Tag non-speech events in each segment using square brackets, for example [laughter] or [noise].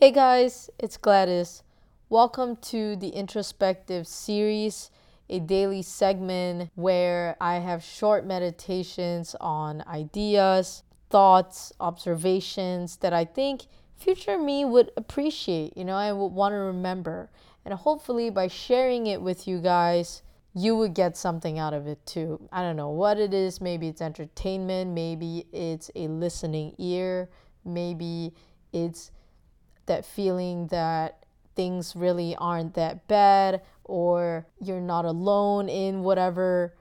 Hey guys, it's Gladys. Welcome to the introspective series, a daily segment where I have short meditations on ideas, thoughts, observations that I think future me would appreciate, you know, I would want to remember. And hopefully, by sharing it with you guys, you would get something out of it too. I don't know what it is. Maybe it's entertainment, maybe it's a listening ear, maybe it's that feeling that things really aren't that bad or you're not alone in whatever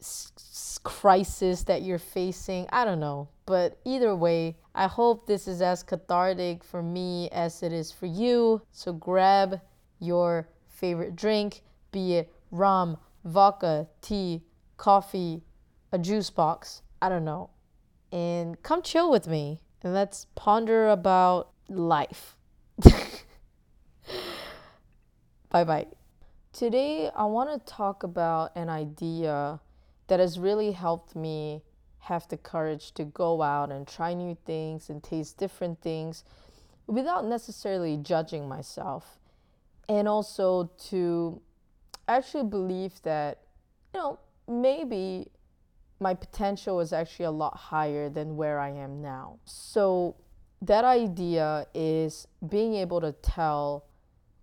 s- crisis that you're facing. I don't know. But either way, I hope this is as cathartic for me as it is for you. So grab your favorite drink, be it rum, vodka, tea, coffee, a juice box, I don't know, and come chill with me and let's ponder about life. [laughs] bye bye. Today, I want to talk about an idea that has really helped me have the courage to go out and try new things and taste different things without necessarily judging myself. And also to actually believe that, you know, maybe my potential is actually a lot higher than where I am now. So, that idea is being able to tell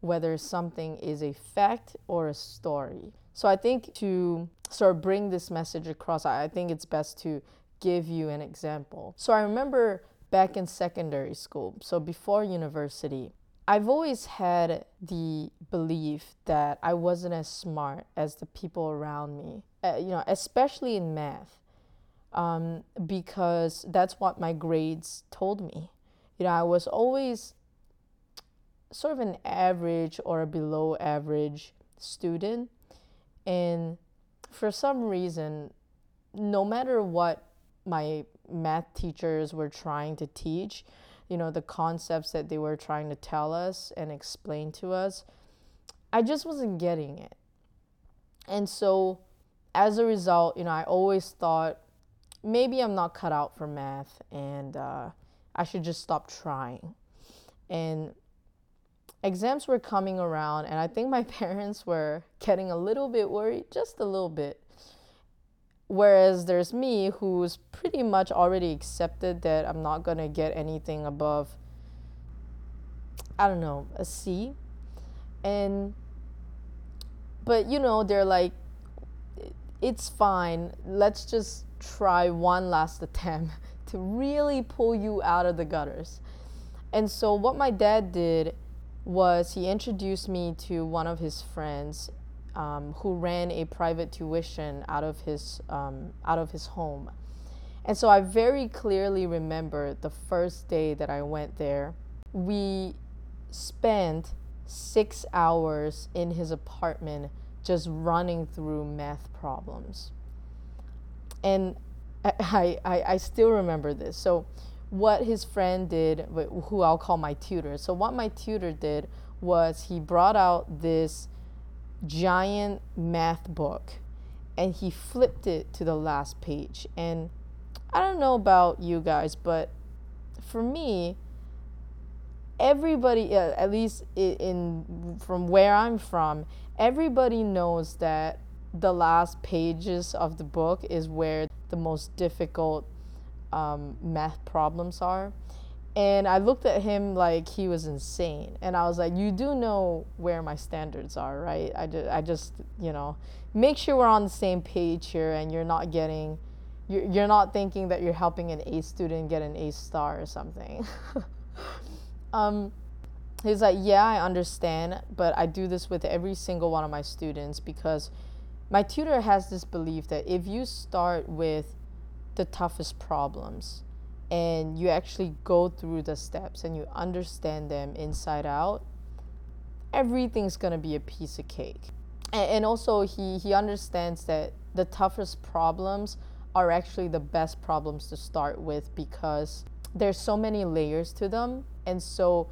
whether something is a fact or a story. So I think to sort of bring this message across, I think it's best to give you an example. So I remember back in secondary school, so before university, I've always had the belief that I wasn't as smart as the people around me, uh, you know, especially in math, um, because that's what my grades told me you know, I was always sort of an average or a below average student. And for some reason, no matter what my math teachers were trying to teach, you know, the concepts that they were trying to tell us and explain to us, I just wasn't getting it. And so as a result, you know, I always thought maybe I'm not cut out for math and, uh, I should just stop trying. And exams were coming around, and I think my [laughs] parents were getting a little bit worried, just a little bit. Whereas there's me who's pretty much already accepted that I'm not gonna get anything above, I don't know, a C. And, but you know, they're like, it's fine, let's just try one last attempt [laughs] to really pull you out of the gutters. And so, what my dad did was he introduced me to one of his friends um, who ran a private tuition out of his um, out of his home. And so I very clearly remember the first day that I went there. We spent six hours in his apartment just running through math problems. And I, I, I still remember this. So, what his friend did, who I'll call my tutor. So, what my tutor did was he brought out this giant math book and he flipped it to the last page. And I don't know about you guys, but for me, everybody, uh, at least in, in from where I'm from, everybody knows that the last pages of the book is where the most difficult um, math problems are. And I looked at him like he was insane. And I was like, You do know where my standards are, right? I just, I just you know, make sure we're on the same page here and you're not getting, you're, you're not thinking that you're helping an A student get an A star or something. [laughs] um, he's like, Yeah, I understand, but I do this with every single one of my students because my tutor has this belief that if you start with the toughest problems and you actually go through the steps and you understand them inside out, everything's gonna be a piece of cake. And, also, he, he understands that the toughest problems are actually the best problems to start with because there's so many layers to them. And so,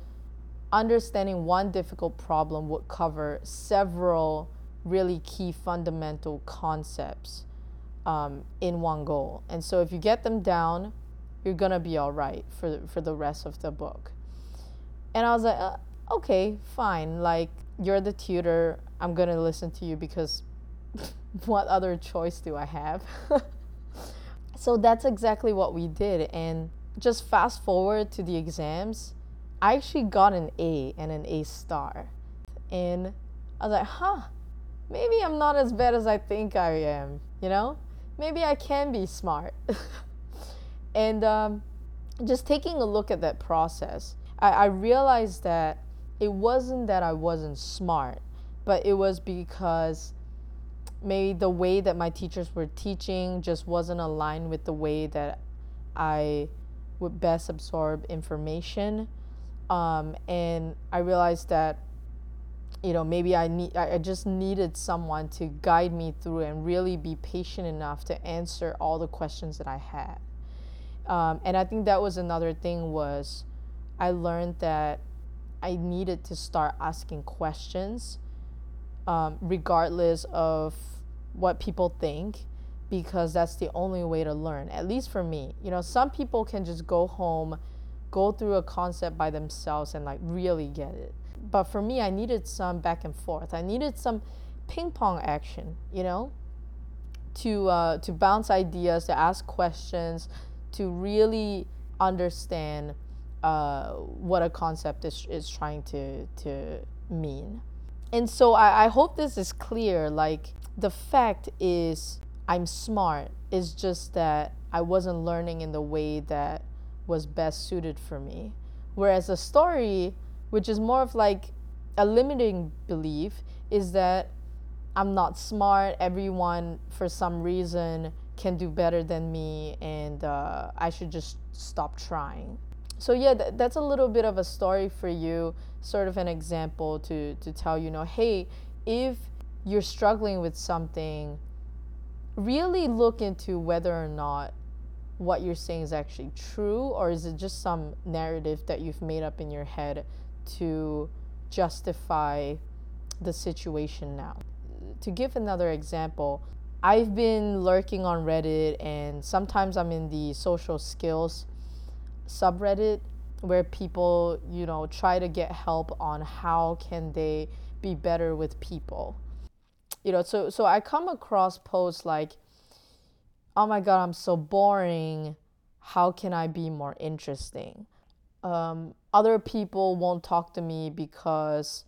understanding one difficult problem would cover several really key fundamental concepts um, in one goal. And so if you get them down, you're gonna be all right for for the rest of the book. And I was like, uh, okay, fine. Like, you're the tutor. I'm to listen to you because [laughs] what other choice do I have? [laughs] so that's exactly what we did. And just fast forward to the exams, I actually got an A and an A star. And I was like, huh, maybe I'm not as bad as I think I am, you know? Maybe I can be smart. [laughs] and um, just taking a look at that process, I, I realized that it wasn't that I wasn't smart, but it was because maybe the way that my teachers were teaching just wasn't aligned with the way that I would best absorb information. Um, and I realized that, you know, maybe I need I just needed someone to guide me through and really be patient enough to answer all the questions that I had. Um, and I think that was another thing was I learned that I needed to start asking questions, um, regardless of what people think, because that's the only way to learn. At least for me, you know, some people can just go home, go through a concept by themselves, and like really get it. But for me, I needed some back and forth. I needed some ping pong action, you know, to uh, to bounce ideas, to ask questions, to really understand uh, what a concept is, is trying to, to mean. And so I, I hope this is clear. Like, the fact is, I'm smart. It's just that I wasn't learning in the way that was best suited for me. Whereas a story, which is more of like a limiting belief, is that I'm not smart. Everyone, for some reason, can do better than me, and uh, I should just stop trying so yeah th- that's a little bit of a story for you sort of an example to to tell you know hey if you're struggling with something really look into whether or not what you're saying is actually true or is it just some narrative that you've made up in your head to justify the situation now to give another example i've been lurking on reddit and sometimes i'm in the social skills subreddit where people, you know, try to get help on how can they be better with people. You know, so so I come across posts like oh my god, I'm so boring. How can I be more interesting? Um, other people won't talk to me because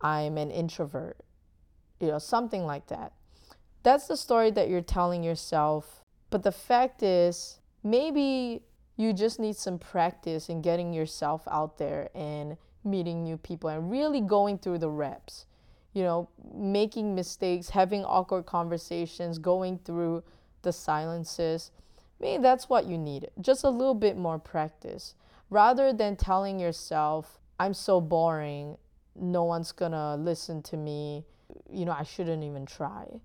I'm an introvert. You know, something like that. That's the story that you're telling yourself. But the fact is, maybe you just need some practice in getting yourself out there and meeting new people and really going through the reps. You know, making mistakes, having awkward conversations, going through the silences. Maybe that's what you need. Just a little bit more practice. Rather than telling yourself, I'm so boring, no one's gonna listen to me, you know, I shouldn't even try.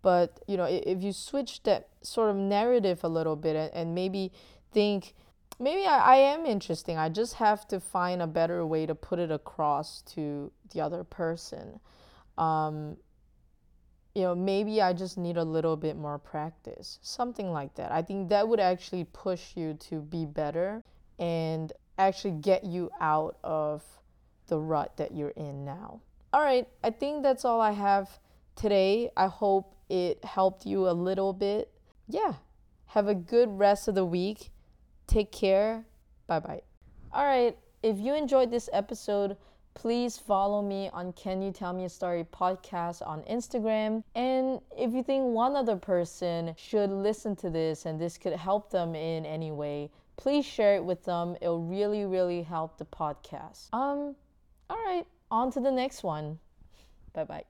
But, you know, if you switch that sort of narrative a little bit and maybe think maybe I, I am interesting. I just have to find a better way to put it across to the other person. Um, you know, maybe I just need a little bit more practice, something like that. I think that would actually push you to be better and actually get you out of the rut that you're in now. All right, I think that's all I have today. I hope it helped you a little bit. Yeah, have a good rest of the week Take care. Bye bye. All right. If you enjoyed this episode, please follow me on Can You Tell Me a Story podcast on Instagram. And if you think one other person should listen to this and this could help them in any way, please share it with them. It'll really, really help the podcast. Um, all right, on to the next one. Bye bye.